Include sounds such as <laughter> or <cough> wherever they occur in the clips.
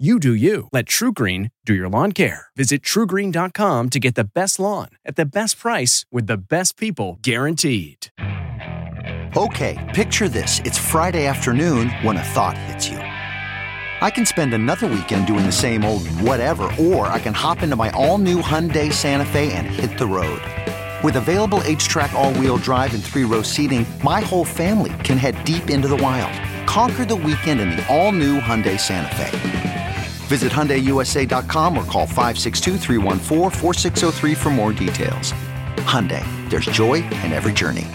You do you. Let TruGreen do your lawn care. Visit trugreen.com to get the best lawn at the best price with the best people guaranteed. Okay, picture this. It's Friday afternoon when a thought hits you. I can spend another weekend doing the same old whatever, or I can hop into my all new Hyundai Santa Fe and hit the road. With available HTRAC, all wheel drive, and three row seating, my whole family can head deep into the wild. Conquer the weekend in the all new Hyundai Santa Fe. Visit HyundaiUSA.com or call 562 for more details. Hyundai, there's joy in every journey.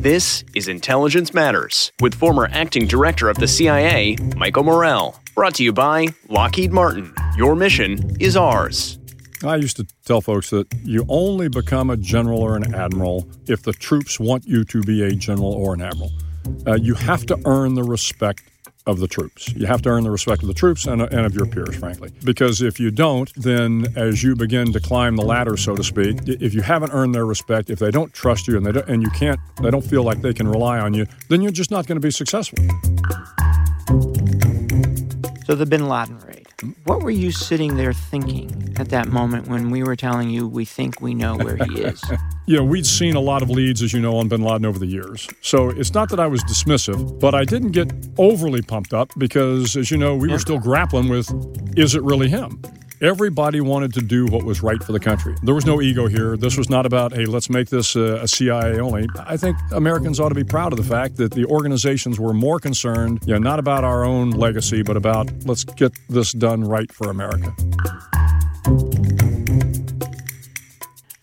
This is Intelligence Matters with former acting director of the CIA, Michael Morell. Brought to you by Lockheed Martin. Your mission is ours. I used to tell folks that you only become a general or an admiral if the troops want you to be a general or an admiral. Uh, you have to earn the respect of the troops. You have to earn the respect of the troops and, and of your peers, frankly. Because if you don't, then as you begin to climb the ladder, so to speak, if you haven't earned their respect, if they don't trust you and they don't, and you can't, they don't feel like they can rely on you, then you're just not going to be successful. So the Bin Laden raid. What were you sitting there thinking at that moment when we were telling you we think we know where he is? <laughs> yeah, we'd seen a lot of leads, as you know, on bin Laden over the years. So it's not that I was dismissive, but I didn't get overly pumped up because, as you know, we were still grappling with is it really him? Everybody wanted to do what was right for the country. There was no ego here. This was not about, hey, let's make this uh, a, a, CIA only. I think Americans ought to be proud of the fact that the organizations were more concerned, you know, not about our own legacy, but about let's get this done right for America.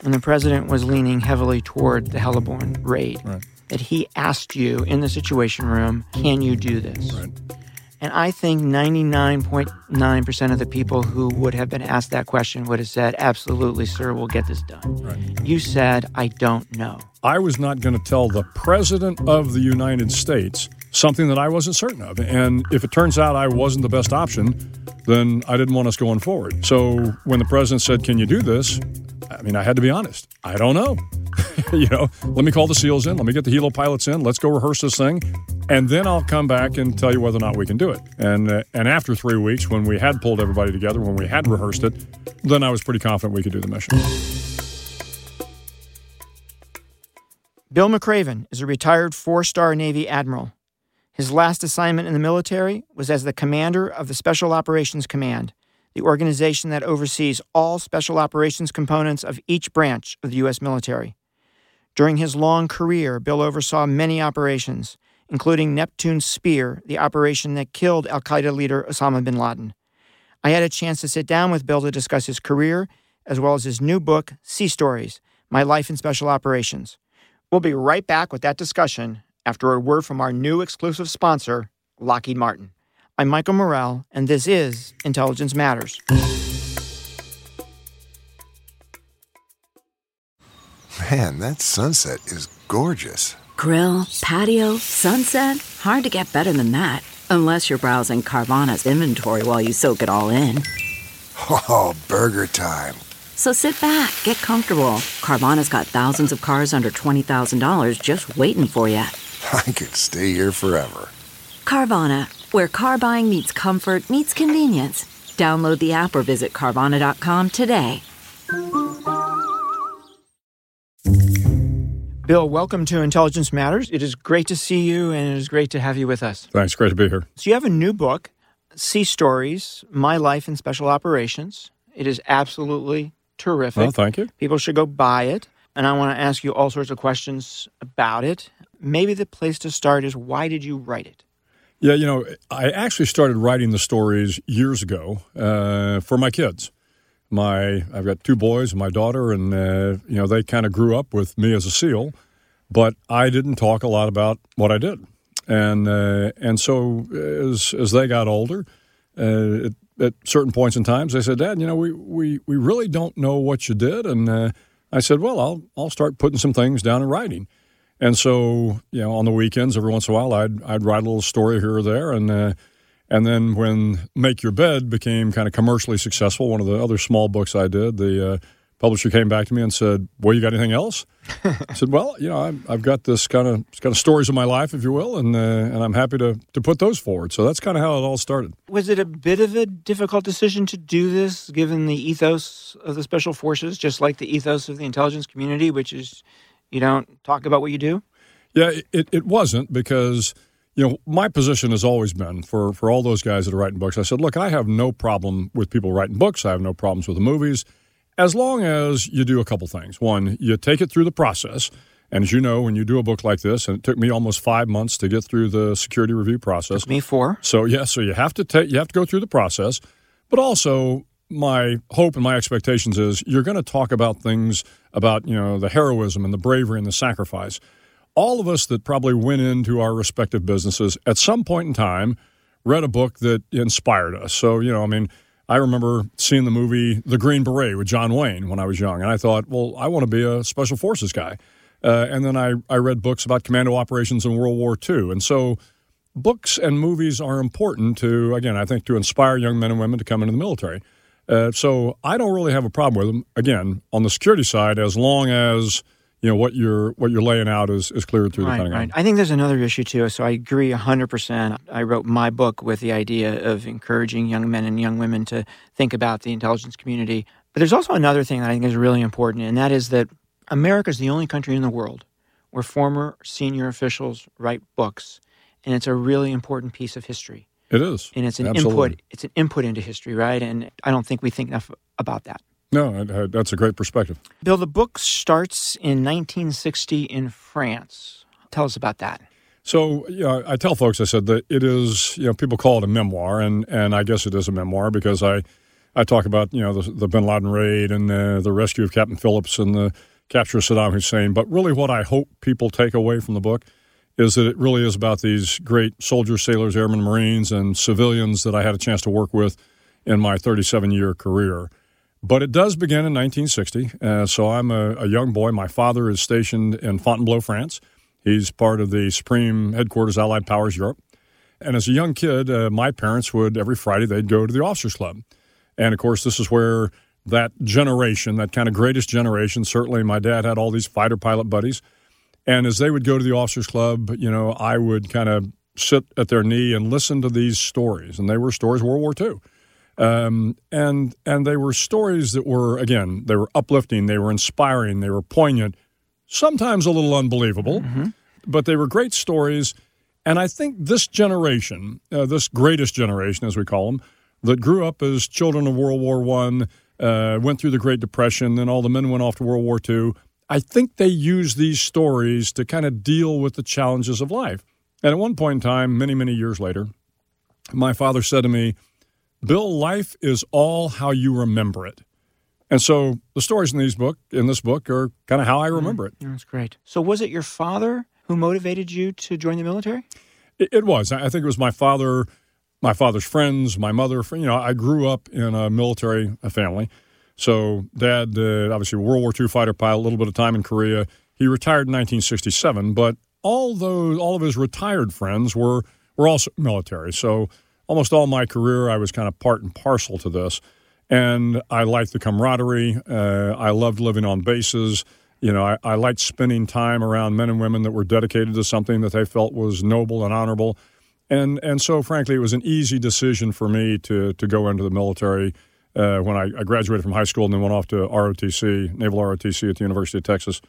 And the president was leaning heavily toward the heliborne raid. Right. That he asked you in the Situation Room, can you do this? Right. And I think 99.9% of the people who would have been asked that question would have said, Absolutely, sir, we'll get this done. Right. You said, I don't know. I was not going to tell the President of the United States something that I wasn't certain of. And if it turns out I wasn't the best option, then I didn't want us going forward. So when the President said, Can you do this? I mean, I had to be honest. I don't know. <laughs> you know, let me call the SEALs in, let me get the helo pilots in, let's go rehearse this thing, and then I'll come back and tell you whether or not we can do it. And uh, and after three weeks, when we had pulled everybody together, when we had rehearsed it, then I was pretty confident we could do the mission. Bill McRaven is a retired four star Navy admiral. His last assignment in the military was as the commander of the Special Operations Command, the organization that oversees all special operations components of each branch of the U.S. military. During his long career, Bill oversaw many operations, including Neptune Spear, the operation that killed Al Qaeda leader Osama bin Laden. I had a chance to sit down with Bill to discuss his career, as well as his new book, Sea Stories My Life in Special Operations. We'll be right back with that discussion after a word from our new exclusive sponsor, Lockheed Martin. I'm Michael Morell, and this is Intelligence Matters. Man, that sunset is gorgeous. Grill, patio, sunset. Hard to get better than that. Unless you're browsing Carvana's inventory while you soak it all in. Oh, burger time. So sit back, get comfortable. Carvana's got thousands of cars under $20,000 just waiting for you. <laughs> I could stay here forever. Carvana, where car buying meets comfort, meets convenience. Download the app or visit Carvana.com today. Bill, welcome to Intelligence Matters. It is great to see you and it is great to have you with us. Thanks. Great to be here. So, you have a new book, Sea Stories My Life in Special Operations. It is absolutely terrific. Well, thank you. People should go buy it. And I want to ask you all sorts of questions about it. Maybe the place to start is why did you write it? Yeah, you know, I actually started writing the stories years ago uh, for my kids. My I've got two boys and my daughter, and uh, you know they kind of grew up with me as a SEAL, but I didn't talk a lot about what I did, and uh, and so as as they got older, uh, at, at, certain points in times, they said, Dad, you know we we we really don't know what you did, and uh, I said, well, I'll I'll start putting some things down in writing. And so, you know, on the weekends, every once in a while, I'd I'd write a little story here or there, and uh, and then when Make Your Bed became kind of commercially successful, one of the other small books I did, the uh, publisher came back to me and said, "Well, you got anything else?" <laughs> I said, "Well, you know, I've, I've got this kind of kind of stories of my life, if you will, and uh, and I'm happy to to put those forward." So that's kind of how it all started. Was it a bit of a difficult decision to do this, given the ethos of the special forces, just like the ethos of the intelligence community, which is you don't talk about what you do? Yeah, it, it wasn't because you know my position has always been for for all those guys that are writing books. I said, look, I have no problem with people writing books. I have no problems with the movies, as long as you do a couple things. One, you take it through the process. And as you know, when you do a book like this, and it took me almost five months to get through the security review process. Took me four. So yeah, so you have to take you have to go through the process, but also my hope and my expectations is you're going to talk about things about you know the heroism and the bravery and the sacrifice. All of us that probably went into our respective businesses at some point in time read a book that inspired us. So you know, I mean, I remember seeing the movie The Green Beret with John Wayne when I was young, and I thought, well, I want to be a special forces guy. Uh, and then I, I read books about commando operations in World War II, and so books and movies are important to again, I think, to inspire young men and women to come into the military. Uh, so I don't really have a problem with them. Again, on the security side, as long as you know what you're what you're laying out is, is cleared through right, the Pentagon. Right. I think there's another issue too. So I agree 100. percent I wrote my book with the idea of encouraging young men and young women to think about the intelligence community. But there's also another thing that I think is really important, and that is that America is the only country in the world where former senior officials write books, and it's a really important piece of history. It is, and it's an Absolutely. input. It's an input into history, right? And I don't think we think enough about that. No, that's a great perspective. Bill, the book starts in 1960 in France. Tell us about that. So, you know, I tell folks, I said that it is, you know, people call it a memoir, and, and I guess it is a memoir because I, I talk about, you know, the, the bin Laden raid and uh, the rescue of Captain Phillips and the capture of Saddam Hussein. But really, what I hope people take away from the book is that it really is about these great soldiers, sailors, airmen, Marines, and civilians that I had a chance to work with in my 37 year career. But it does begin in 1960. Uh, so I'm a, a, young boy. My father is stationed in Fontainebleau, France. He's part of the Supreme Headquarters Allied Powers Europe. And as a young kid, uh, my parents would, every Friday, they'd go to the Officers Club. And of course, this is where that generation, that kind of greatest generation, certainly my dad had all these fighter pilot buddies. And as they would go to the Officers Club, you know, I would kind of sit at their knee and listen to these stories. And they were stories of World War II. Um, and and they were stories that were again they were uplifting, they were inspiring, they were poignant, sometimes a little unbelievable, mm-hmm. but they were great stories. And I think this generation, uh, this greatest generation, as we call them, that grew up as children of World War One, uh, went through the Great Depression, then all the men went off to World War II. I think they use these stories to kind of deal with the challenges of life. And at one point in time, many, many years later, my father said to me, Bill, life is all how you remember it. And so the stories in these book in this book are kind of how I remember mm, it. That's great. So was it your father who motivated you to join the military? It, it was. I think it was my father, my father's friends, my mother. You know, I grew up in a military family. So dad, uh, obviously World War II fighter pilot, a little bit of time in Korea. He retired in 1967, but all those all of his retired friends were were also military. So almost all my career, I was kind of part and parcel to this. And I liked the camaraderie. Uh, I loved living on bases. You know, I, I liked spending time around men and women that were dedicated to something that they felt was noble and honorable. And and so, frankly, it was an easy decision for me to to go into the military. Uh, when I, I, graduated from high school and then went off to ROTC, Naval ROTC at the University of Texas,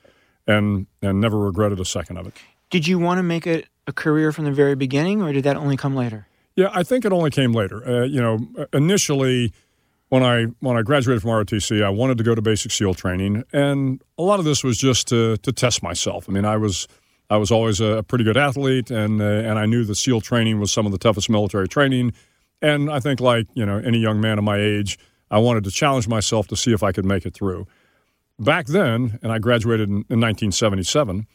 and and never regretted a second of it. Did you want to make it a career from the very beginning, or did that only come later? Yeah, I think it only came later. Uh, you know, initially when I when I graduated from ROTC, I wanted to go to basic SEAL training, and a lot of this was just to to test myself. I mean, I was I was always a pretty good athlete, and uh, and I knew the SEAL training was some of the toughest military training. And I think, like you know, any young man of my age, I wanted to challenge myself to see if I could make it through. Back then, and I graduated in, in 1977.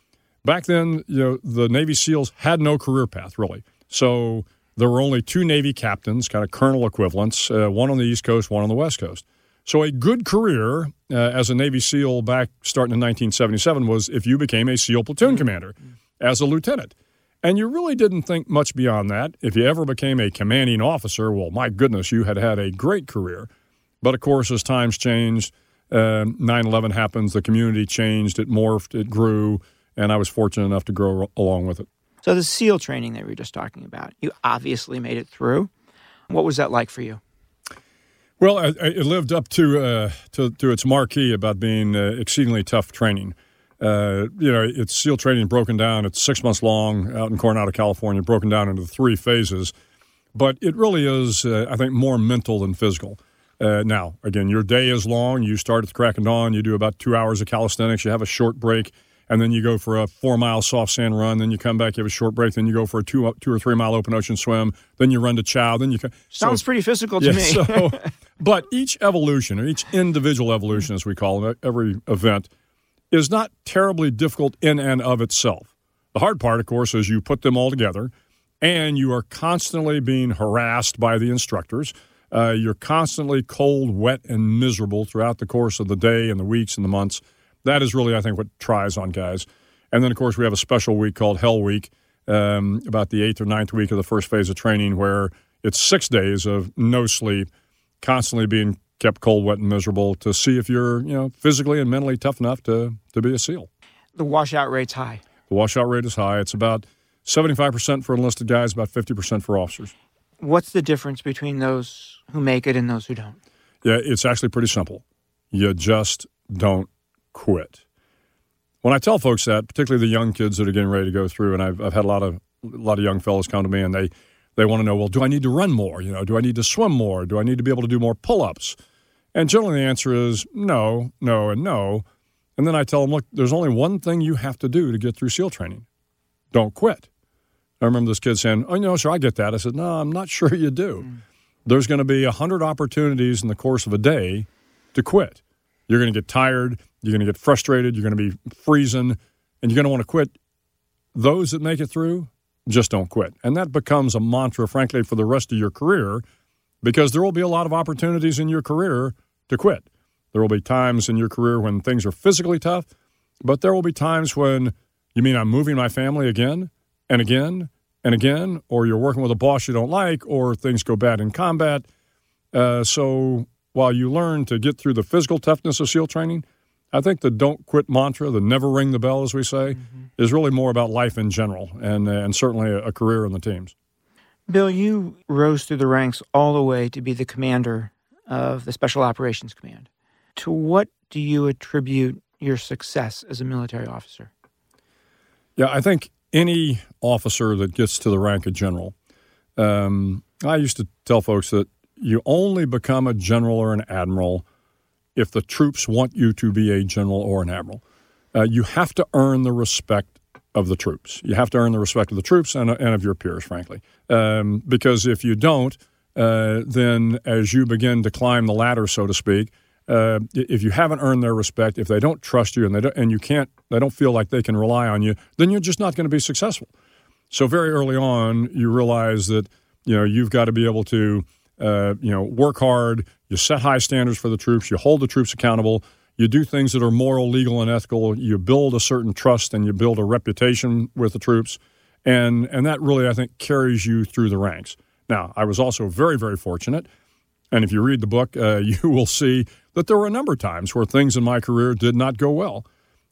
Back then, you know, the Navy SEALs had no career path really. So there were only two Navy captains, kind of colonel equivalents, uh, one on the East Coast, one on the West Coast. So a good career uh, as a Navy SEAL back starting in 1977 was if you became a SEAL platoon commander as a lieutenant. And you really didn't think much beyond that. If you ever became a commanding officer, well, my goodness, you had had a great career. But of course, as times changed, uh, 9 11 happens, the community changed, it morphed, it grew, and I was fortunate enough to grow along with it. So, the SEAL training that we were just talking about, you obviously made it through. What was that like for you? Well, it lived up to, uh, to, to its marquee about being uh, exceedingly tough training. Uh, you know, it's SEAL training broken down. It's six months long out in Coronado, California, broken down into three phases. But it really is, uh, I think, more mental than physical. Uh, now, again, your day is long. You start at the crack of dawn. You do about two hours of calisthenics. You have a short break, and then you go for a four mile soft sand run. Then you come back. You have a short break. Then you go for a two two or three mile open ocean swim. Then you run to chow. Then you come. Sounds so, pretty physical to yeah, me. so, <laughs> but each evolution, or each individual evolution, as we call it, every event, is not terribly difficult in and of itself. The hard part, of course, is you put them all together, and you are constantly being harassed by the instructors uh, you're constantly cold, wet, and miserable throughout the course of the day and the weeks and the months. That is really, I think, what tries on guys. And then, of course, we have a special week called Hell Week, um, about the eighth or ninth week of the first phase of training, where it's six days of no sleep, constantly being kept cold, wet, and miserable to see if you're, you know, physically and mentally tough enough to to be a SEAL. The washout rate's high. The washout rate is high. It's about 75% for enlisted guys, about 50% for officers. What's the difference between those who make it and those who don't? Yeah, it's actually pretty simple. You just don't quit. When I tell folks that, particularly the young kids that are getting ready to go through, and I've, I've had a lot of a lot of young fellows come to me and they they want to know, well, do I need to run more? You know, do I need to swim more? Do I need to be able to do more pull-ups? And generally the answer is no, no, and no. And then I tell them, look, there's only one thing you have to do to get through SEAL training. Don't quit. I remember this kid saying, "Oh, no, sir, I get that." I said, "No, I'm not <laughs> sure you do. Mm. There's going to be a hundred opportunities in the course of a day to quit. You're going to get tired. You're going to get frustrated. You're going to be freezing, and you're going to want to quit. Those that make it through just don't quit, and that becomes a mantra, frankly, for the rest of your career, because there will be a lot of opportunities in your career to quit. There will be times in your career when things are physically tough, but there will be times when you mean I'm moving my family again." And again and again, or you're working with a boss you don't like, or things go bad in combat. Uh, so while you learn to get through the physical toughness of SEAL training, I think the don't quit mantra, the never ring the bell, as we say, mm-hmm. is really more about life in general and, uh, and certainly a, a career in the teams. Bill, you rose through the ranks all the way to be the commander of the Special Operations Command. To what do you attribute your success as a military officer? Yeah, I think any officer that gets to the rank of general, um, I used to tell folks that you only become a general or an admiral if the troops want you to be a general or an admiral. Uh, you have to earn the respect of the troops. You have to earn the respect of the troops and, and of your peers, frankly. Um, because if you don't, uh, then as you begin to climb the ladder, so to speak, uh, if you haven't earned their respect, if they don't trust you, and they don't, and you can't, they don't feel like they can rely on you, then you're just not going to be successful. So very early on, you realize that you know you've got to be able to uh, you know work hard. You set high standards for the troops. You hold the troops accountable. You do things that are moral, legal, and ethical. You build a certain trust and you build a reputation with the troops, and and that really I think carries you through the ranks. Now, I was also very very fortunate, and if you read the book, uh, <laughs> you will see that there were a number of times where things in my career did not go well.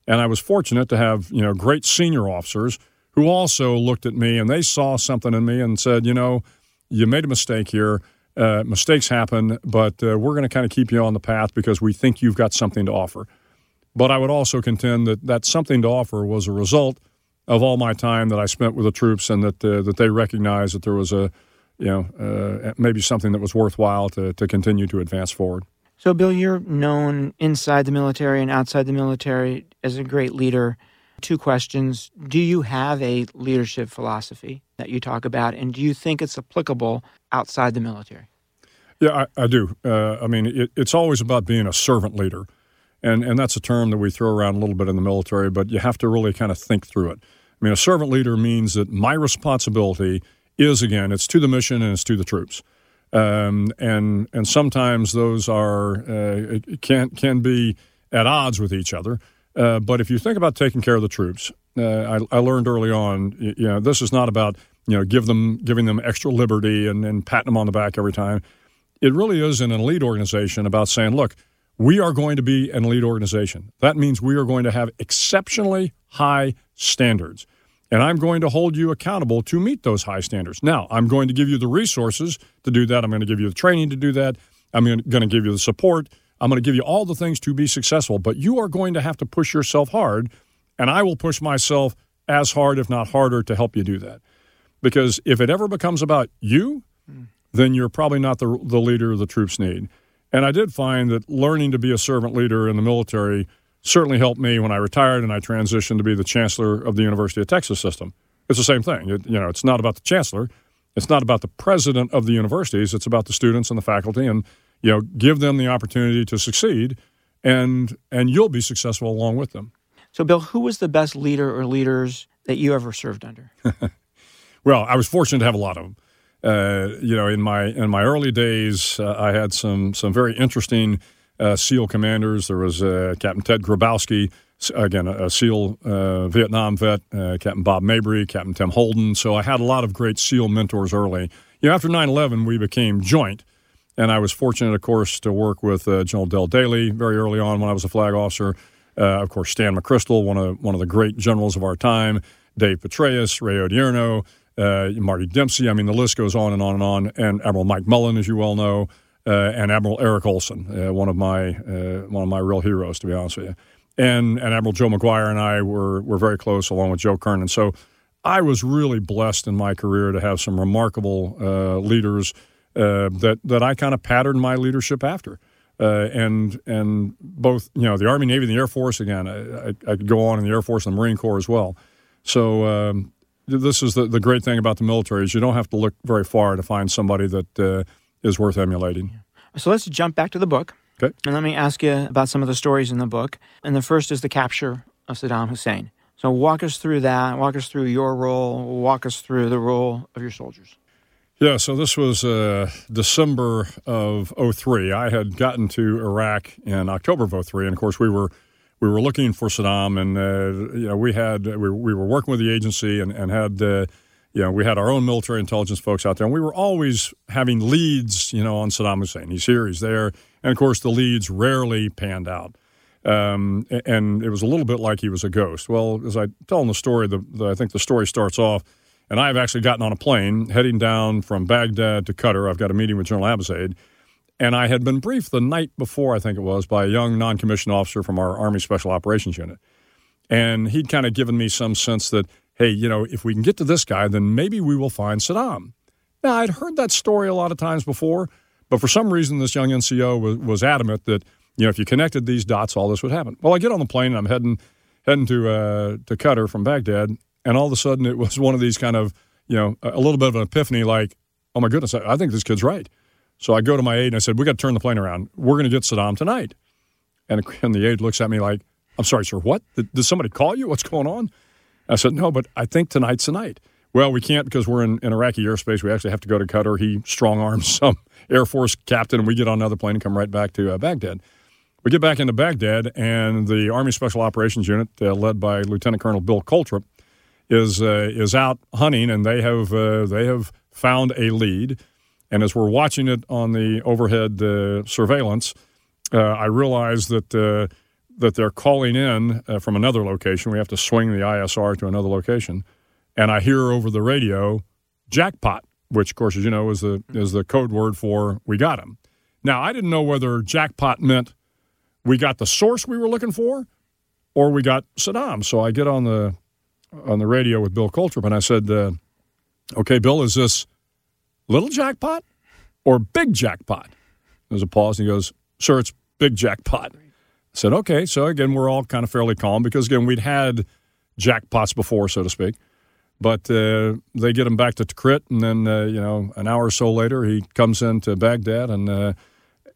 And I was fortunate to have, you know, great senior officers who also looked at me and they saw something in me and said, you know, you made a mistake here. Uh, mistakes happen, but uh, we're going to kind of keep you on the path because we think you've got something to offer. But I would also contend that that something to offer was a result of all my time that I spent with the troops, and that uh, that they recognized that there was a, you know, uh, maybe something that was worthwhile to to continue to advance forward. So, Bill, you're known inside the military and outside the military as a great leader. Two questions. Do you have a leadership philosophy that you talk about, and do you think it's applicable outside the military? Yeah, I, I do. Uh, I mean, it, it's always about being a servant leader. And, and that's a term that we throw around a little bit in the military, but you have to really kind of think through it. I mean, a servant leader means that my responsibility is, again, it's to the mission and it's to the troops. Um, and and sometimes those are uh, can can be at odds with each other. Uh, but if you think about taking care of the troops, uh, I, I, learned early on, you know, this is not about you know give them giving them extra liberty and, and patting them on the back every time. It really is in an elite organization about saying, look, we are going to be an elite organization. That means we are going to have exceptionally high standards. And I'm going to hold you accountable to meet those high standards. Now, I'm going to give you the resources to do that. I'm going to give you the training to do that. I'm going to give you the support. I'm going to give you all the things to be successful. But you are going to have to push yourself hard. And I will push myself as hard, if not harder, to help you do that. Because if it ever becomes about you, hmm. then you're probably not the, the leader the troops need. And I did find that learning to be a servant leader in the military certainly helped me when I retired and I transitioned to be the chancellor of the University of Texas system. It's the same thing. It, you know, it's not about the chancellor. It's not about the president of the universities. It's about the students and the faculty, and you know, give them the opportunity to succeed, and and you'll be successful along with them. So, Bill, who was the best leader or leaders that you ever served under? <laughs> well, I was fortunate to have a lot of them. Uh, you know, in my in my early days, uh, I had some some very interesting uh, SEAL commanders. There was uh, Captain Ted Grabowski, again, a, a SEAL uh, Vietnam vet, uh, Captain Bob Mabry, Captain Tim Holden. So I had a lot of great SEAL mentors early. You know, after 9 11, we became joint. And I was fortunate, of course, to work with uh, General Dell Dailey very early on when I was a flag officer. Uh, of course, Stan McChrystal, one of, one of the great generals of our time, Dave Petraeus, Ray Odierno, Marty Dempsey. I mean, the list goes on and on and on. And Admiral Mike Mullen, as you well know and Admiral Eric Olson, uh, one of my uh, one of my real heroes, to be honest with you. And, and Admiral Joe Maguire and I were were very close, along with Joe Kernan. So I was really blessed in my career to have some remarkable uh, leaders uh, that that I kind of patterned my leadership after. Uh, and and both you know the Army, Navy, and the Air Force. Again, I, I, could go on in the Air Force and the Marine Corps as well. So um, this is the, the great thing about the military is you don't have to look very far to find somebody that is worth emulating. So let's jump back to the book. Okay. And let me ask you about some of the stories in the book. And the first is the capture of Saddam Hussein. So walk us through that. Walk us through your role. Walk us through the role of your soldiers. Yeah, so this was uh, December of 03. I had gotten to Iraq in October of 03, and of course we were we were looking for Saddam, and uh, you know we had we, we were working with the agency and, and had uh, you know, we had our own military intelligence folks out there, and we were always having leads, you know, on Saddam Hussein. He's here, he's there. And of course, the leads rarely panned out. Um, and it was a little bit like he was a ghost. Well, as I tell in the story, the, the, I think the story starts off, and I've actually gotten on a plane heading down from Baghdad to Qatar. I've got a meeting with General Abizaid. And I had been briefed the night before, I think it was, by a young non commissioned officer from our Army Special Operations Unit. And he'd kind of given me some sense that hey, you know, if we can get to this guy, then maybe we will find Saddam. Now, I'd heard that story a lot of times before, but for some reason, this young NCO was, was adamant that, you know, if you connected these dots, all this would happen. Well, I get on the plane and I'm heading heading to uh, to Qatar from Baghdad, and all of a sudden it was <laughs> one of these kind of, you know, a little bit of an epiphany like, oh my goodness, I think this kid's right. So I go to my aide and I said, we got to turn the plane around. We're going to get Saddam tonight. And, <laughs> and the aide looks at me like, I'm sorry, sir, what? Did, did somebody call you? What's going on? I said, no, but I think tonight's the night. Well, we can't because we're in, in Iraqi airspace. We actually have to go to Qatar. He strong arms <laughs> some Air Force captain, and we get on another plane and come right back to uh, Baghdad. We get back into Baghdad, and the Army Special Operations Unit, uh, led by Lieutenant Colonel Bill Coultrup, is uh, is out hunting, and they have uh, they have found a lead. And as we're watching it on the overhead uh, surveillance, uh, I realize that that they're calling in uh, from another location. We have to swing the ISR to another location, and I hear over the radio jackpot, which of course, as you know, is the is the code word for we got him. Now, I didn't know whether jackpot meant we got the source we were looking for, or we got Saddam. So I get on the on the radio with Bill Coultrup, and I said, uh, "Okay, Bill, is this little jackpot or big jackpot?" There's a pause, and he goes, "Sir, it's big jackpot." Said, okay. So again, we're all kind of fairly calm because again, we'd had jackpots before, so to speak. But uh, they get him back to Tikrit, and then uh, you know an hour or so later he comes into Baghdad, and uh,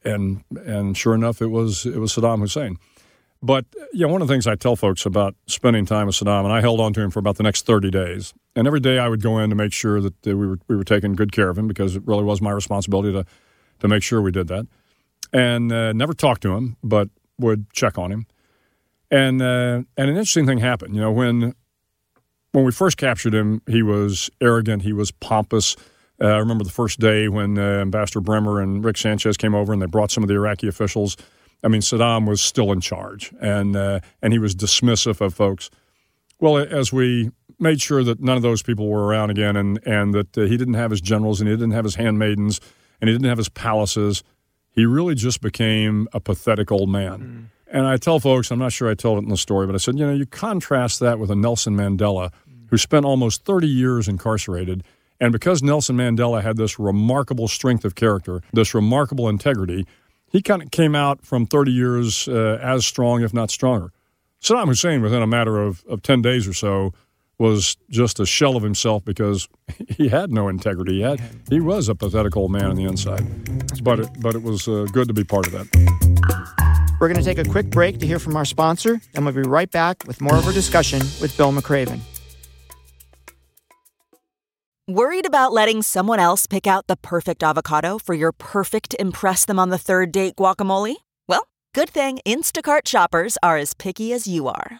and and sure enough, it was it was Saddam Hussein. But you know, one of the things I tell folks about spending time with Saddam, and I held on to him for about the next thirty days, and every day I would go in to make sure that we were we were taking good care of him because it really was my responsibility to to make sure we did that, and uh, never talked to him, but would check on him, and uh, and an interesting thing happened. You know, when when we first captured him, he was arrogant, he was pompous. Uh, I remember the first day when uh, Ambassador Bremer and Rick Sanchez came over and they brought some of the Iraqi officials. I mean, Saddam was still in charge, and uh, and he was dismissive of folks. Well, as we made sure that none of those people were around again, and and that uh, he didn't have his generals, and he didn't have his handmaidens, and he didn't have his palaces, he really just became a pathetic old man. Mm. And I tell folks, I'm not sure I told it in the story, but I said, you know, you contrast that with a Nelson Mandela who spent almost 30 years incarcerated. And because Nelson Mandela had this remarkable strength of character, this remarkable integrity, he kind of came out from 30 years uh, as strong, if not stronger. Saddam Hussein, within a matter of, of 10 days or so, was just a shell of himself because <laughs> he had no integrity. He, had, he was a pathetic old man on the inside. But it, but it was uh, good to be part of that. We're going to take a quick break to hear from our sponsor, and we'll be right back with more of our discussion with Bill McRaven. Worried about letting someone else pick out the perfect avocado for your perfect Impress Them on the Third Date guacamole? Well, good thing Instacart shoppers are as picky as you are.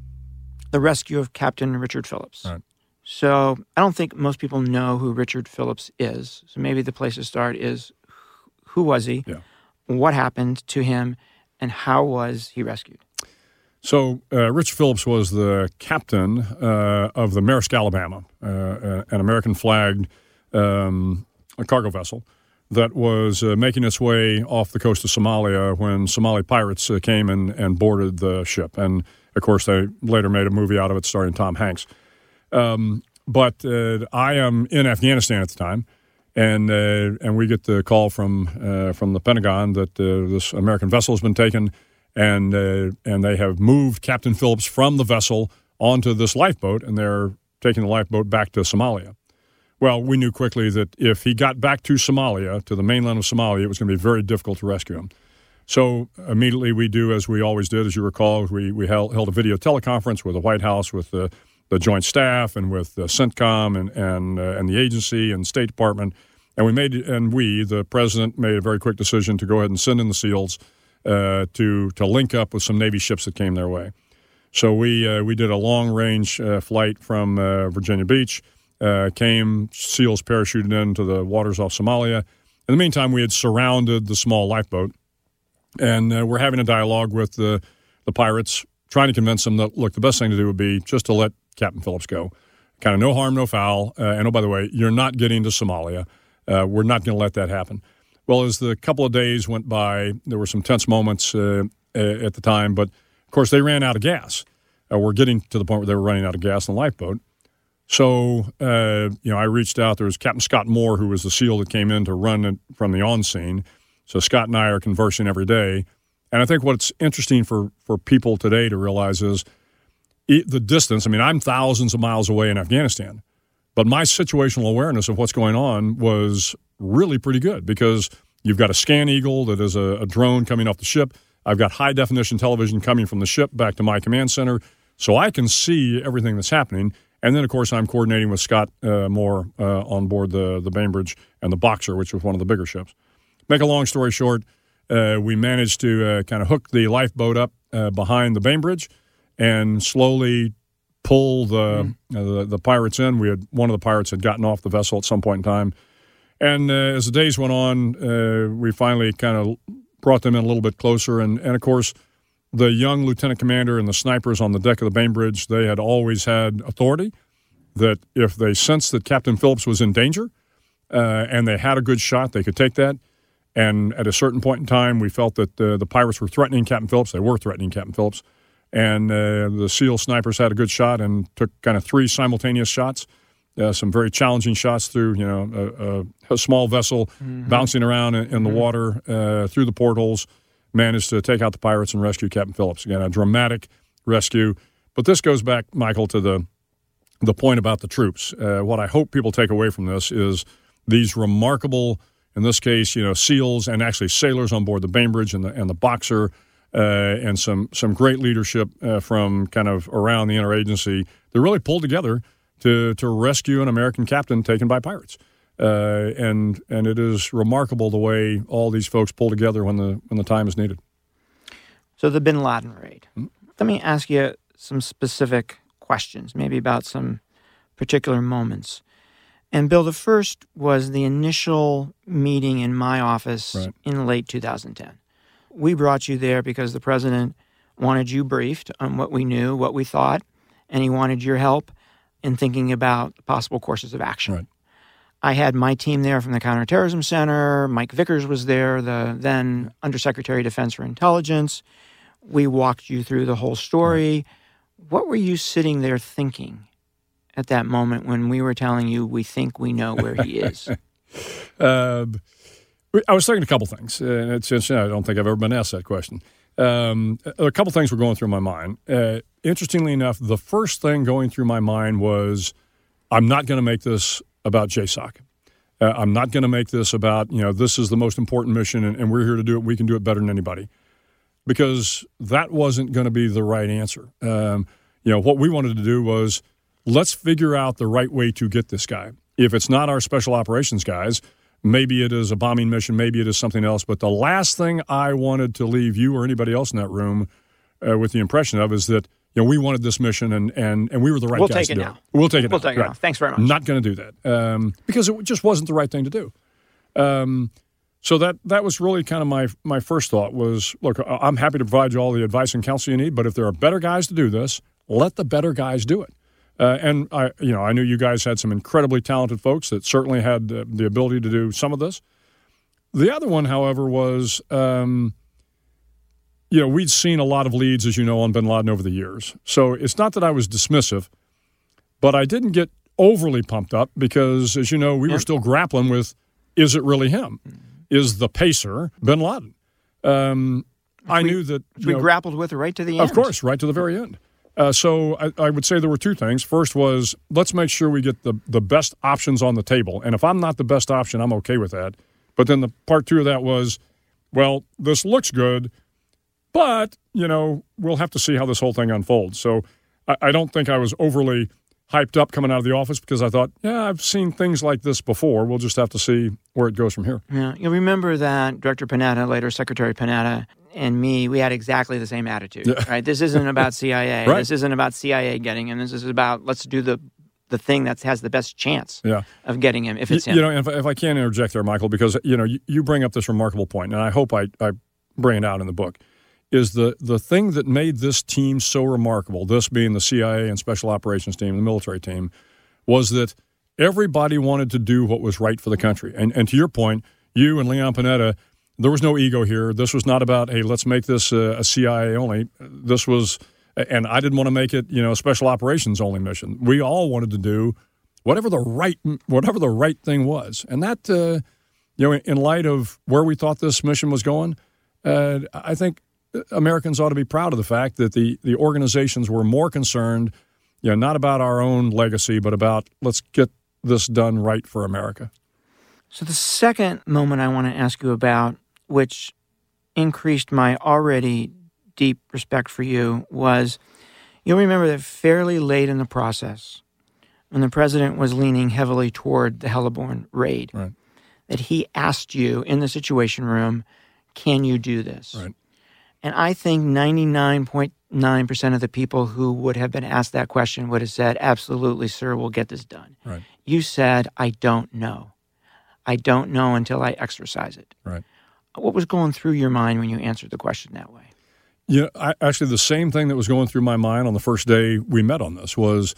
the rescue of Captain Richard Phillips. Right. So, I don't think most people know who Richard Phillips is. So, maybe the place to start is who was he? Yeah. What happened to him? And how was he rescued? So, uh, Rich Phillips was the captain uh, of the Maersk Alabama, uh, an American flagged um, cargo vessel that was uh, making its way off the coast of Somalia when Somali pirates uh, came and, and boarded the ship. And of course, they later made a movie out of it starring Tom Hanks. Um, but uh, I am in Afghanistan at the time. And and we get the call from from the Pentagon that this American vessel has been taken, and uh, and they have moved Captain Phillips from the vessel onto this lifeboat, and they're taking the lifeboat back to Somalia. Well, we knew quickly that if he got back to Somalia, to the mainland of Somalia, it was going to be very difficult to rescue him. So immediately we do as we always did, as you recall, we, we held, held a video teleconference with the White House, with the, the Joint Staff, and with the CENTCOM and and uh, and the agency and State Department, and we made and we, the president, made a very quick decision to go ahead and send in the SEALs uh, to to link up with some Navy ships that came their way. So we uh, we did a long range uh, flight from uh, Virginia Beach. Uh, came SEALs parachuted into the waters off Somalia. In the meantime, we had surrounded the small lifeboat, and uh, we're having a dialogue with the the pirates, trying to convince them that look, the best thing to do would be just to let Captain Phillips go. Kind of no harm, no foul. and oh, by the way, you're not getting to Somalia. we're not going to let that happen. Well, as the couple of days went by, there were some tense moments uh, at the time, but of course they ran out of gas. Uh, we're getting to the point where they were running out of gas in the lifeboat. So, uh, you know, I reached out. There was Captain Scott Moore, who was the SEAL that came in to run from the on scene. So Scott and I are conversing every day. And I think what's interesting for, for people today to realize is the distance. I mean, I'm thousands of miles away in Afghanistan, but my situational awareness of what's going on was really pretty good because you've got a ScanEagle that is a, a drone coming off the ship. I've got high definition television coming from the ship back to my command center, so I can see everything that's happening. And then, of course, I'm coordinating with Scott uh, Moore uh, on board the the Bainbridge and the Boxer, which was one of the bigger ships. Make a long story short, uh, we managed to uh, kind of hook the lifeboat up uh, behind the Bainbridge and slowly pull the, mm. the, the pirates in. We had one of the pirates had gotten off the vessel at some point in time and uh, as the days went on, uh, we finally kind of brought them in a little bit closer. And, and of course, the young lieutenant commander and the snipers on the deck of the Bainbridge, they had always had authority. that if they sensed that Captain Phillips was in danger uh, and they had a good shot, they could take that. And at a certain point in time, we felt that uh, the pirates were threatening Captain Phillips. They were threatening Captain Phillips. And uh, the SEAL snipers had a good shot and took kind of three simultaneous shots. Uh, some very challenging shots through, you know, a, a, a small vessel mm-hmm. bouncing around in, in mm-hmm. the water uh, through the portholes. Managed to take out the pirates and rescue Captain Phillips. Again, a dramatic rescue. But this goes back, Michael, to the the point about the troops. Uh, what I hope people take away from this is these remarkable in this case, you know, SEALs and actually sailors on board the Bainbridge and the and the Boxer, uh, and some some great leadership uh, from kind of around the interagency. They really pulled together to to rescue an American captain taken by pirates. Uh, and and it is remarkable the way all these folks pull together when the when the time is needed. So the Bin Laden raid. Mm-hmm. Let me ask you some specific questions, maybe about some particular moments. And Bill, the first was the initial meeting in my office right. in late 2010. We brought you there because the president wanted you briefed on what we knew, what we thought, and he wanted your help in thinking about possible courses of action. Right. I had my team there from the Counterterrorism Center. Mike Vickers was there, the then Undersecretary of Defense for Intelligence. We walked you through the whole story. Right. What were you sitting there thinking at that moment when we were telling you we think we know where he is? uh, <laughs> I was thinking a couple things. And it's, it's, I don't think I've ever been asked that question. Um, a couple things were going through my mind. Uh, interestingly enough, the first thing going through my mind was I'm not going to make this about JSOC. Uh, I'm not going to make this about, you know, this is the most important mission and, and we're here to do it. We can do it better than anybody. Because that wasn't going to be the right answer. Um, you know, what we wanted to do was let's figure out the right way to get this guy. If it's not our special operations guys, maybe it is a bombing mission, maybe it is something else. But the last thing I wanted to leave you or anybody else in that room uh, with the impression of is that you know we wanted this mission and and, and we were the right we'll guys take to it now. it. We'll take it. We'll now. take it right. now. Thanks very much. Not going to do that um, because it just wasn't the right thing to do. Um, so that that was really kind of my my first thought was look I'm happy to provide you all the advice and counsel you need, but if there are better guys to do this, let the better guys do it. Uh, and I, you know, I knew you guys had some incredibly talented folks that certainly had uh, the ability to do some of this. The other one, however, was, um, you know, we'd seen a lot of leads, as you know, on Bin Laden over the years. So it's not that I was dismissive, but I didn't get overly pumped up because, as you know, we were still grappling with: is it really him? Is the pacer Bin Laden? Um, I we, knew that we know, grappled with it right to the end. Of course, right to the very end. Uh, so I, I, would say there were two things. First was let's make sure we get the, the best options on the table. And if I'm not the best option, I'm okay with that. But then the part two of that was, well, this looks good, but, you know, we'll have to see how this whole thing unfolds. So I, I don't think I was overly hyped up coming out of the office because I thought, yeah, I've seen things like this before. We'll just have to see where it goes from here. Yeah. You remember that Director Panetta, later Secretary Panetta, and me, we had exactly the same attitude. <laughs> Right? This isn't about CIA. right. This isn't about CIA getting him. This is about let's do the the thing that has the best chance yeah. of getting him if it's you, him. You know, if, if I can interject there, Michael, because you know you, you bring up this remarkable point, and I hope I, I bring it out in the book. Is the the thing that made this team so remarkable? This being the CIA and Special Operations team, the military team, was that everybody wanted to do what was right for the country. And and to your point, you and Leon Panetta there was no ego here. This was not about, hey, let's make this a, a CIA only. This was, and I didn't want to make it, you know, a special operations only mission. We all wanted to do whatever the right, whatever the right thing was, and that, uh, you know, in light of where we thought this mission was going, uh, I think Americans ought to be proud of the fact that the the organizations were more concerned, you know, not about our own legacy, but about let's get this done right for America. So the second moment I want to ask you about which increased my already deep respect for you, was you'll remember that fairly late in the process, when the president was leaning heavily toward the heliborne raid, right. that he asked you in the Situation Room, Can you do this? Right. And I think 99.9% of the people who would have been asked that question would have said, Absolutely, sir, we'll get this done. Right. You said, I don't know. I don't know until I exercise it. Right. What was going through your mind when you answered the question that way? Yeah, I, actually, the same thing that was going through my mind on the first day we met on this was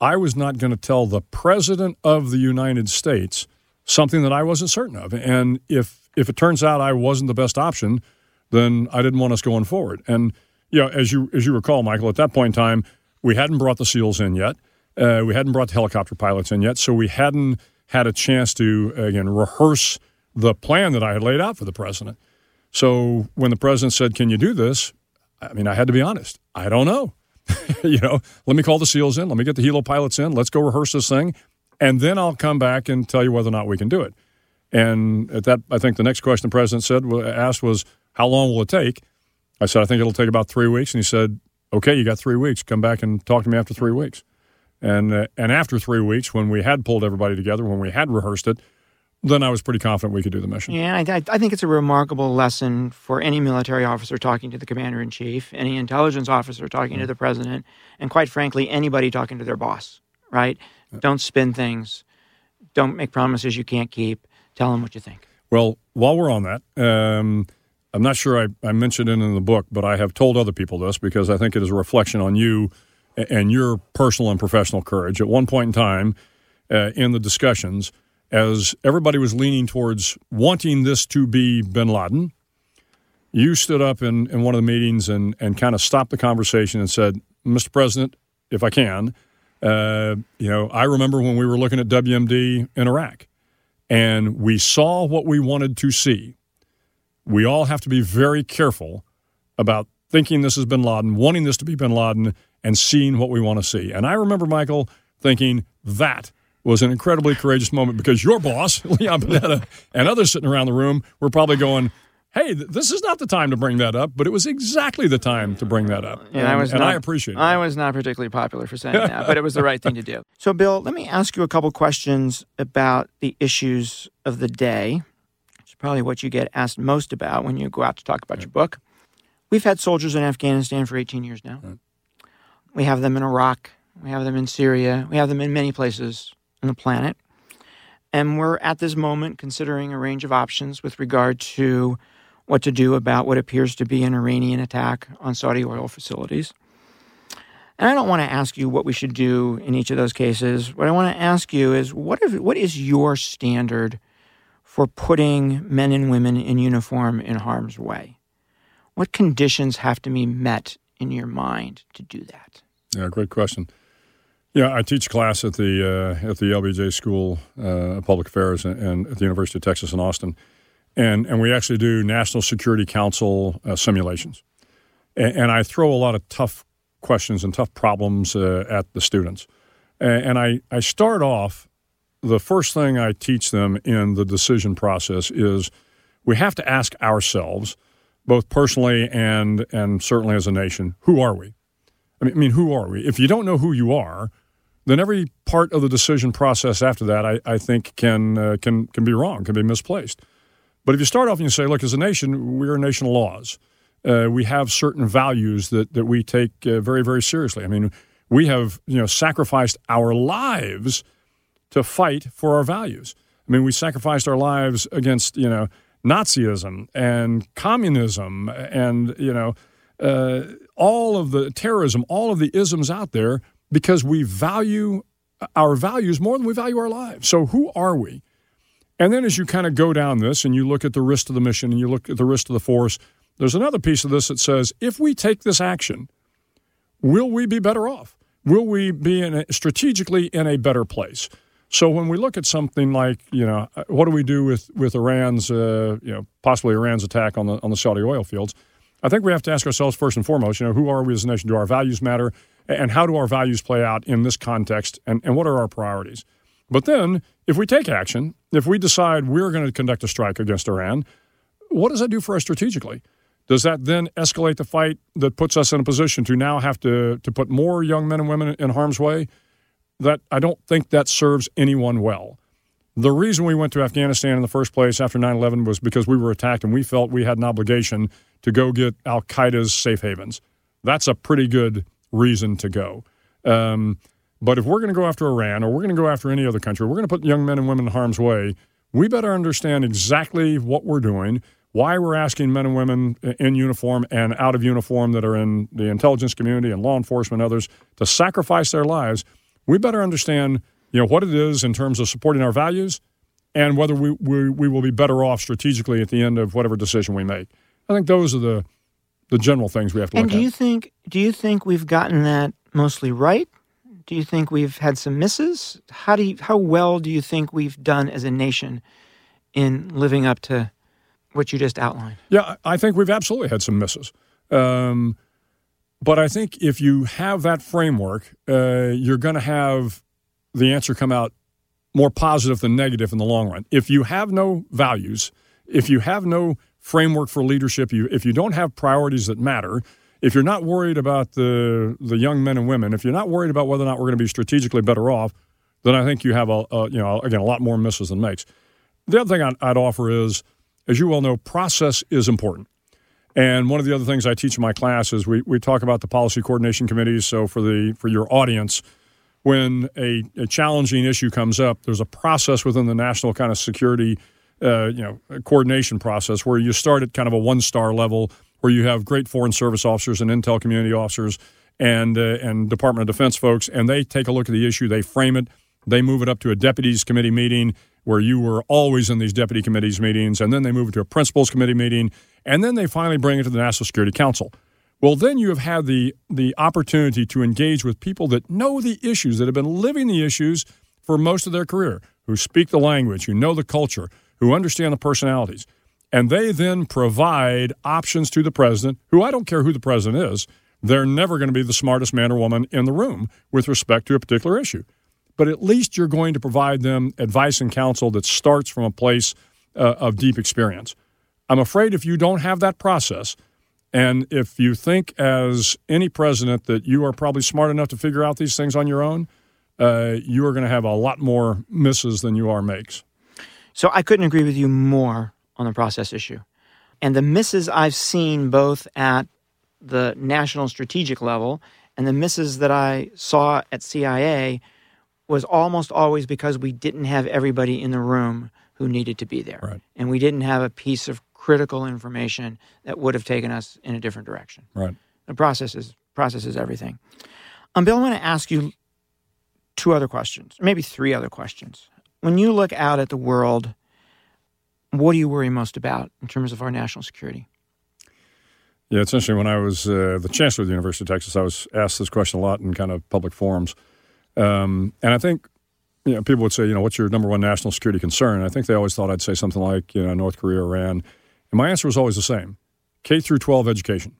I was not going to tell the president of the United States something that I wasn't certain of. And if if it turns out I wasn't the best option, then I didn't want us going forward. And you know, as you as you recall, Michael, at that point in time, we hadn't brought the SEALs in yet. Uh, we hadn't brought the helicopter pilots in yet, so we hadn't had a chance to again rehearse the plan that I had laid out for the president. So when the president said, "Can you do this?" I mean, I had to be honest. I don't know. <laughs> you know, let me call the SEALs in. Let me get the helo pilots in. Let's go rehearse this thing, and then I'll come back and tell you whether or not we can do it. And at that, I think the next question the president said asked was, "How long will it take?" I said, "I think it'll take about three weeks." And he said, "Okay, you got three weeks. Come back and talk to me after three weeks." And uh, and after three weeks, when we had pulled everybody together, when we had rehearsed it, then I was pretty confident we could do the mission. Yeah, I, I think it's a remarkable lesson for any military officer talking to the commander in chief, any intelligence officer talking to the president, and quite frankly, anybody talking to their boss. Right? Yeah. Don't spin things. Don't make promises you can't keep. Tell them what you think. Well, while we're on that, um, I'm not sure I, I mentioned it in the book, but I have told other people this because I think it is a reflection on you and your personal and professional courage. At one point in time, uh, in the discussions, as everybody was leaning towards wanting this to be bin Laden, you stood up in, in one of the meetings and, and kind of stopped the conversation and said, Mr. President, if I can, uh, you know, I remember when we were looking at WMD in Iraq and we saw what we wanted to see. We all have to be very careful about thinking this is bin Laden, wanting this to be bin Laden, and seeing what we want to see. And I remember, Michael, thinking that was an incredibly courageous moment because your boss, <laughs> Leon Panetta, and others sitting around the room were probably going, hey, this is not the time to bring that up, but it was exactly the time to bring that up. And, and I was and not, I appreciate it. I was not particularly popular for saying that, but it was the right thing to do. <laughs> So, Bill, let me ask you a couple questions about the issues of the day. It's probably what you get asked most about when you go out to talk about your book. We've had soldiers in Afghanistan for 18 years now. Right. We have them in Iraq. We have them in Syria. We have them in many places on the planet. And we're at this moment considering a range of options with regard to what to do about what appears to be an Iranian attack on Saudi oil facilities. And I don't want to ask you what we should do in each of those cases. What I want to ask you is what, if, what is your standard for putting men and women in uniform in harm's way? What conditions have to be met in your mind to do that? Yeah, great question. Yeah, I teach class at the uh, at the LBJ School uh, of Public Affairs and, and, at the University of Texas in Austin, and and we actually do National Security Council uh, simulations, and, and, I throw a lot of tough questions and tough problems uh, at the students, and, and I I start off the first thing I teach them in the decision process is we have to ask ourselves, both personally and and certainly as a nation, who are we? I mean, I mean, who are we? If you don't know who you are, then every part of the decision process after that, I, I think, can uh, can can be wrong, can be misplaced. But if you start off and you say, "Look, as a nation, we're a nation of laws. Uh, we have certain values that that we take uh, very, very seriously. I mean, we have you know sacrificed our lives to fight for our values. I mean, we sacrificed our lives against you know Nazism and communism and you know." Uh, all of the terrorism, all of the isms out there because we value our values more than we value our lives. So, who are we? And then, as you kind of go down this and you look at the risk of the mission and you look at the risk of the force, there's another piece of this that says if we take this action, will we be better off? Will we be in a, strategically in a better place? So when we look at something like, you know, what do we do with with Iran's, uh, you know, possibly Iran's attack on the on the Saudi oil fields? I think we have to ask ourselves first and foremost, you know, who are we as a nation? Do our values matter? And how do our values play out in this context and, and what are our priorities? But then if we take action if we decide we're going to conduct a strike against iran what does that do for us strategically? Does that then escalate the fight that puts us in a position to now have to, to put more young men and women in harm's way? That i don't think that serves anyone well. The reason we went to afghanistan in the first place after 9-11 was because we were attacked and we felt we had an obligation to go get al-qaeda's safe havens. That's a pretty good reason to go. Um, but if we're going to go after Iran or we're going to go after any other country, we're going to put young men and women in harm's way, we better understand exactly what we're doing, why we're asking men and women in uniform and out of uniform that are in the intelligence community and law enforcement and others to sacrifice their lives we better understand, you know, what it is in terms of supporting our values and whether we, we, we will be better off strategically at the end of whatever decision we make. I think those are the the general things we have to and look do at. you think do you think we've gotten that mostly right? Do you think we've had some misses? How do you, how well do you think we've done as a nation in living up to what you just outlined? Yeah, I think we've absolutely had some misses. Um, but I think if you have that framework, uh, you're going to have the answer come out more positive than negative in the long run. If you have no values, if you have no framework for leadership, you if you don't have priorities that matter, if you're not worried about the the young men and women, if you're not worried about whether or not we're going to be strategically better off, then I think you have a, a you know again a lot more misses than makes. The other thing I'd, I'd offer is, as you well know, process is important. And one of the other things I teach in my class is we, we talk about the policy coordination committees. So for the for your audience, when a, a challenging issue comes up, there's a process within the national kind of security uh, you know coordination process where you start at kind of a one star level where you have great foreign service officers and intel community officers and uh, and Department of Defense folks, and they take a look at the issue, they frame it, they move it up to a deputies committee meeting where you were always in these deputy committees meetings, and then they move it to a principals committee meeting, and then they finally bring it to the National Security Council. Well, then you have had the the opportunity to engage with people that know the issues, that have been living the issues for most of their career, who speak the language, who know the culture, who understand the personalities. And they then provide options to the president, who I don't care who the president is, they're never going to be the smartest man or woman in the room with respect to a particular issue. But at least you're going to provide them advice and counsel that starts from a place uh, of deep experience. I'm afraid if you don't have that process, and if you think as any president that you are probably smart enough to figure out these things on your own, uh, you are going to have a lot more misses than you are makes. So I couldn't agree with you more on the process issue. And the misses I've seen both at the national strategic level and the misses that I saw at CIA was almost always because we didn't have everybody in the room who needed to be there. Right. And we didn't have a piece of critical information that would have taken us in a different direction. Right. The process is process is everything. Um, Bill, I want to ask you two other questions, maybe three other questions. When you look out at the world, what do you worry most about in terms of our national security? Yeah, it's interesting. When I was uh, the chancellor of the University of Texas, I was asked this question a lot in kind of public forums. Um, and I think you know, people would say, you know, what's your number one national security concern? I think they always thought I'd say something like, you know, North Korea, Iran. And my answer was always the same K through 12 education.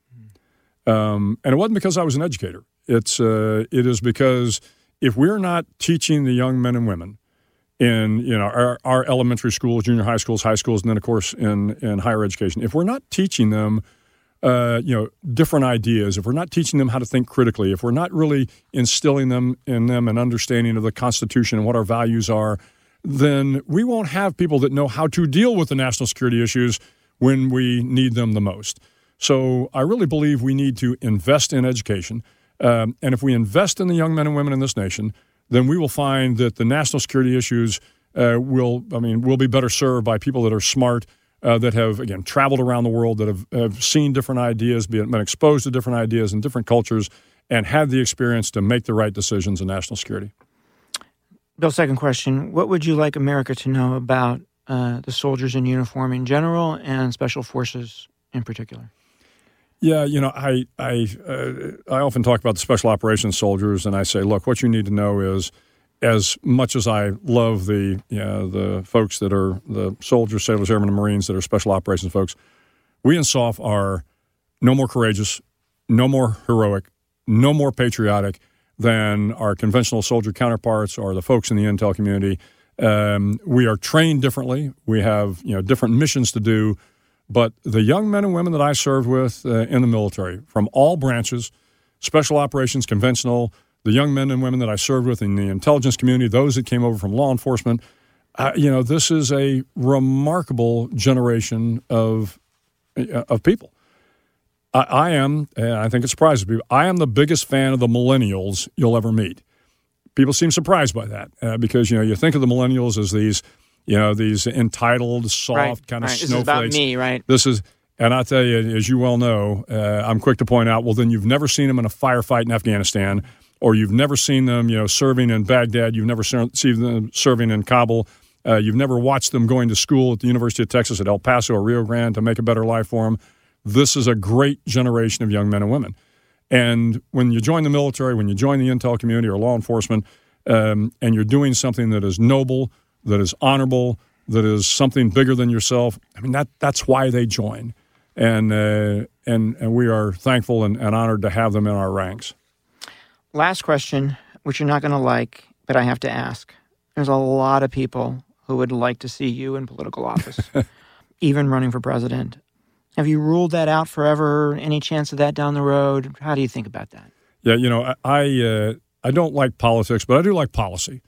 Um, and it wasn't because I was an educator. It's uh, it is because if we're not teaching the young men and women in you know our, our elementary schools, junior high schools, high schools, and then of course in in higher education, if we're not teaching them uh, you know different ideas, if we're not teaching them how to think critically, if we're not really instilling them in them an understanding of the Constitution and what our values are, then we won't have people that know how to deal with the national security issues when we need them the most. So I really believe we need to invest in education. Um, and if we invest in the young men and women in this nation, then we will find that the national security issues uh, will, I mean, will be better served by people that are smart, uh, that have, again, traveled around the world, that have, have seen different ideas, been, exposed to different ideas and different cultures, and had the experience to make the right decisions in national security. Bill, second question. What would you like America to know about uh, the soldiers in uniform in general and special forces in particular? Yeah, you know, I I uh, I often talk about the special operations soldiers, and I say, look, what you need to know is, as much as I love the you know, the folks that are the soldiers, sailors, airmen, and Marines that are special operations folks, we in SOF are no more courageous, no more heroic, no more patriotic than our conventional soldier counterparts or the folks in the intel community. Um, we are trained differently. We have you know different missions to do. But the young men and women that I served with uh, in the military, from all branches, special operations, conventional, the young men and women that I served with in the intelligence community, those that came over from law enforcement, uh, you know, this is a remarkable generation of uh, of people. I, I am, and I think it surprises people. I am the biggest fan of the millennials you'll ever meet. People seem surprised by that uh, because you know you think of the millennials as these you know, these entitled, soft right, kind of right. snowflakes. This is about me, right? This is, and I tell you, as you well know, uh, I'm quick to point out, well, then you've never seen them in a firefight in Afghanistan, or you've never seen them, you know, serving in Baghdad, you've never seen them serving in Kabul, uh, you've never watched them going to school at the University of Texas at El Paso or Rio Grande to make a better life for them. This is a great generation of young men and women. And when you join the military, when you join the intel community or law enforcement, um, and you're doing something that is noble, that is honorable, that is something bigger than yourself, I mean that that's why they join, and uh, and and we are thankful and, and honored to have them in our ranks. Last question, which you're not going to like, but I have to ask. There's a lot of people who would like to see you in political office, <laughs> even running for president. Have you ruled that out forever? Any chance of that down the road? How do you think about that? Yeah, you know, I uh, I don't like politics, but I do like policy,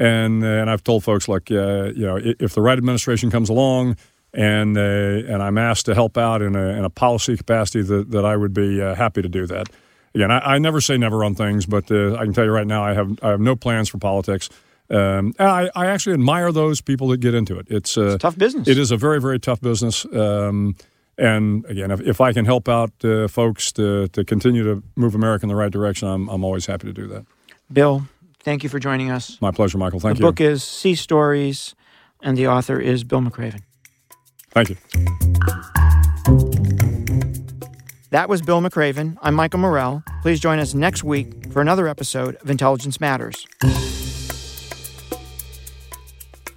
and uh, and I've told folks like uh, you know if the right administration comes along and uh, and I'm asked to help out in a, in a policy capacity that, that I would be uh, happy to do that. Again, I, I, never say never on things, but uh, I can tell you right now I have I have no plans for politics. Um, I, I, actually admire those people that get into it. It's, it's tough business. It is a very very tough business. Um, and again, if, if I can help out uh, folks to, to continue to move America in the right direction, I'm, I'm always happy to do that. Bill, thank you for joining us. My pleasure, Michael. Thank the you. The book is Sea Stories, and the author is Bill McRaven. Thank you. That was Bill McRaven. I'm Michael Morell. Please join us next week for another episode of Intelligence Matters.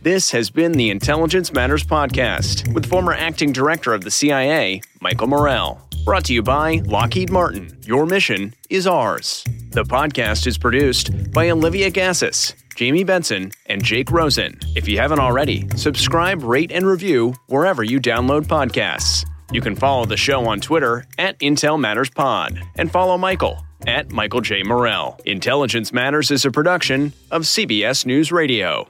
This has been the Intelligence Matters Podcast with former acting director of the CIA, Michael Morell. Brought to you by Lockheed Martin. Your mission is ours. The podcast is produced by Olivia Gazis, Jamie Benson, and Jake Rosen. If you haven't already, subscribe, rate, and review wherever you download podcasts. You can follow the show on Twitter at Intel Matters Pod and follow Michael at Michael J. Morell. Intelligence Matters is a production of CBS News Radio.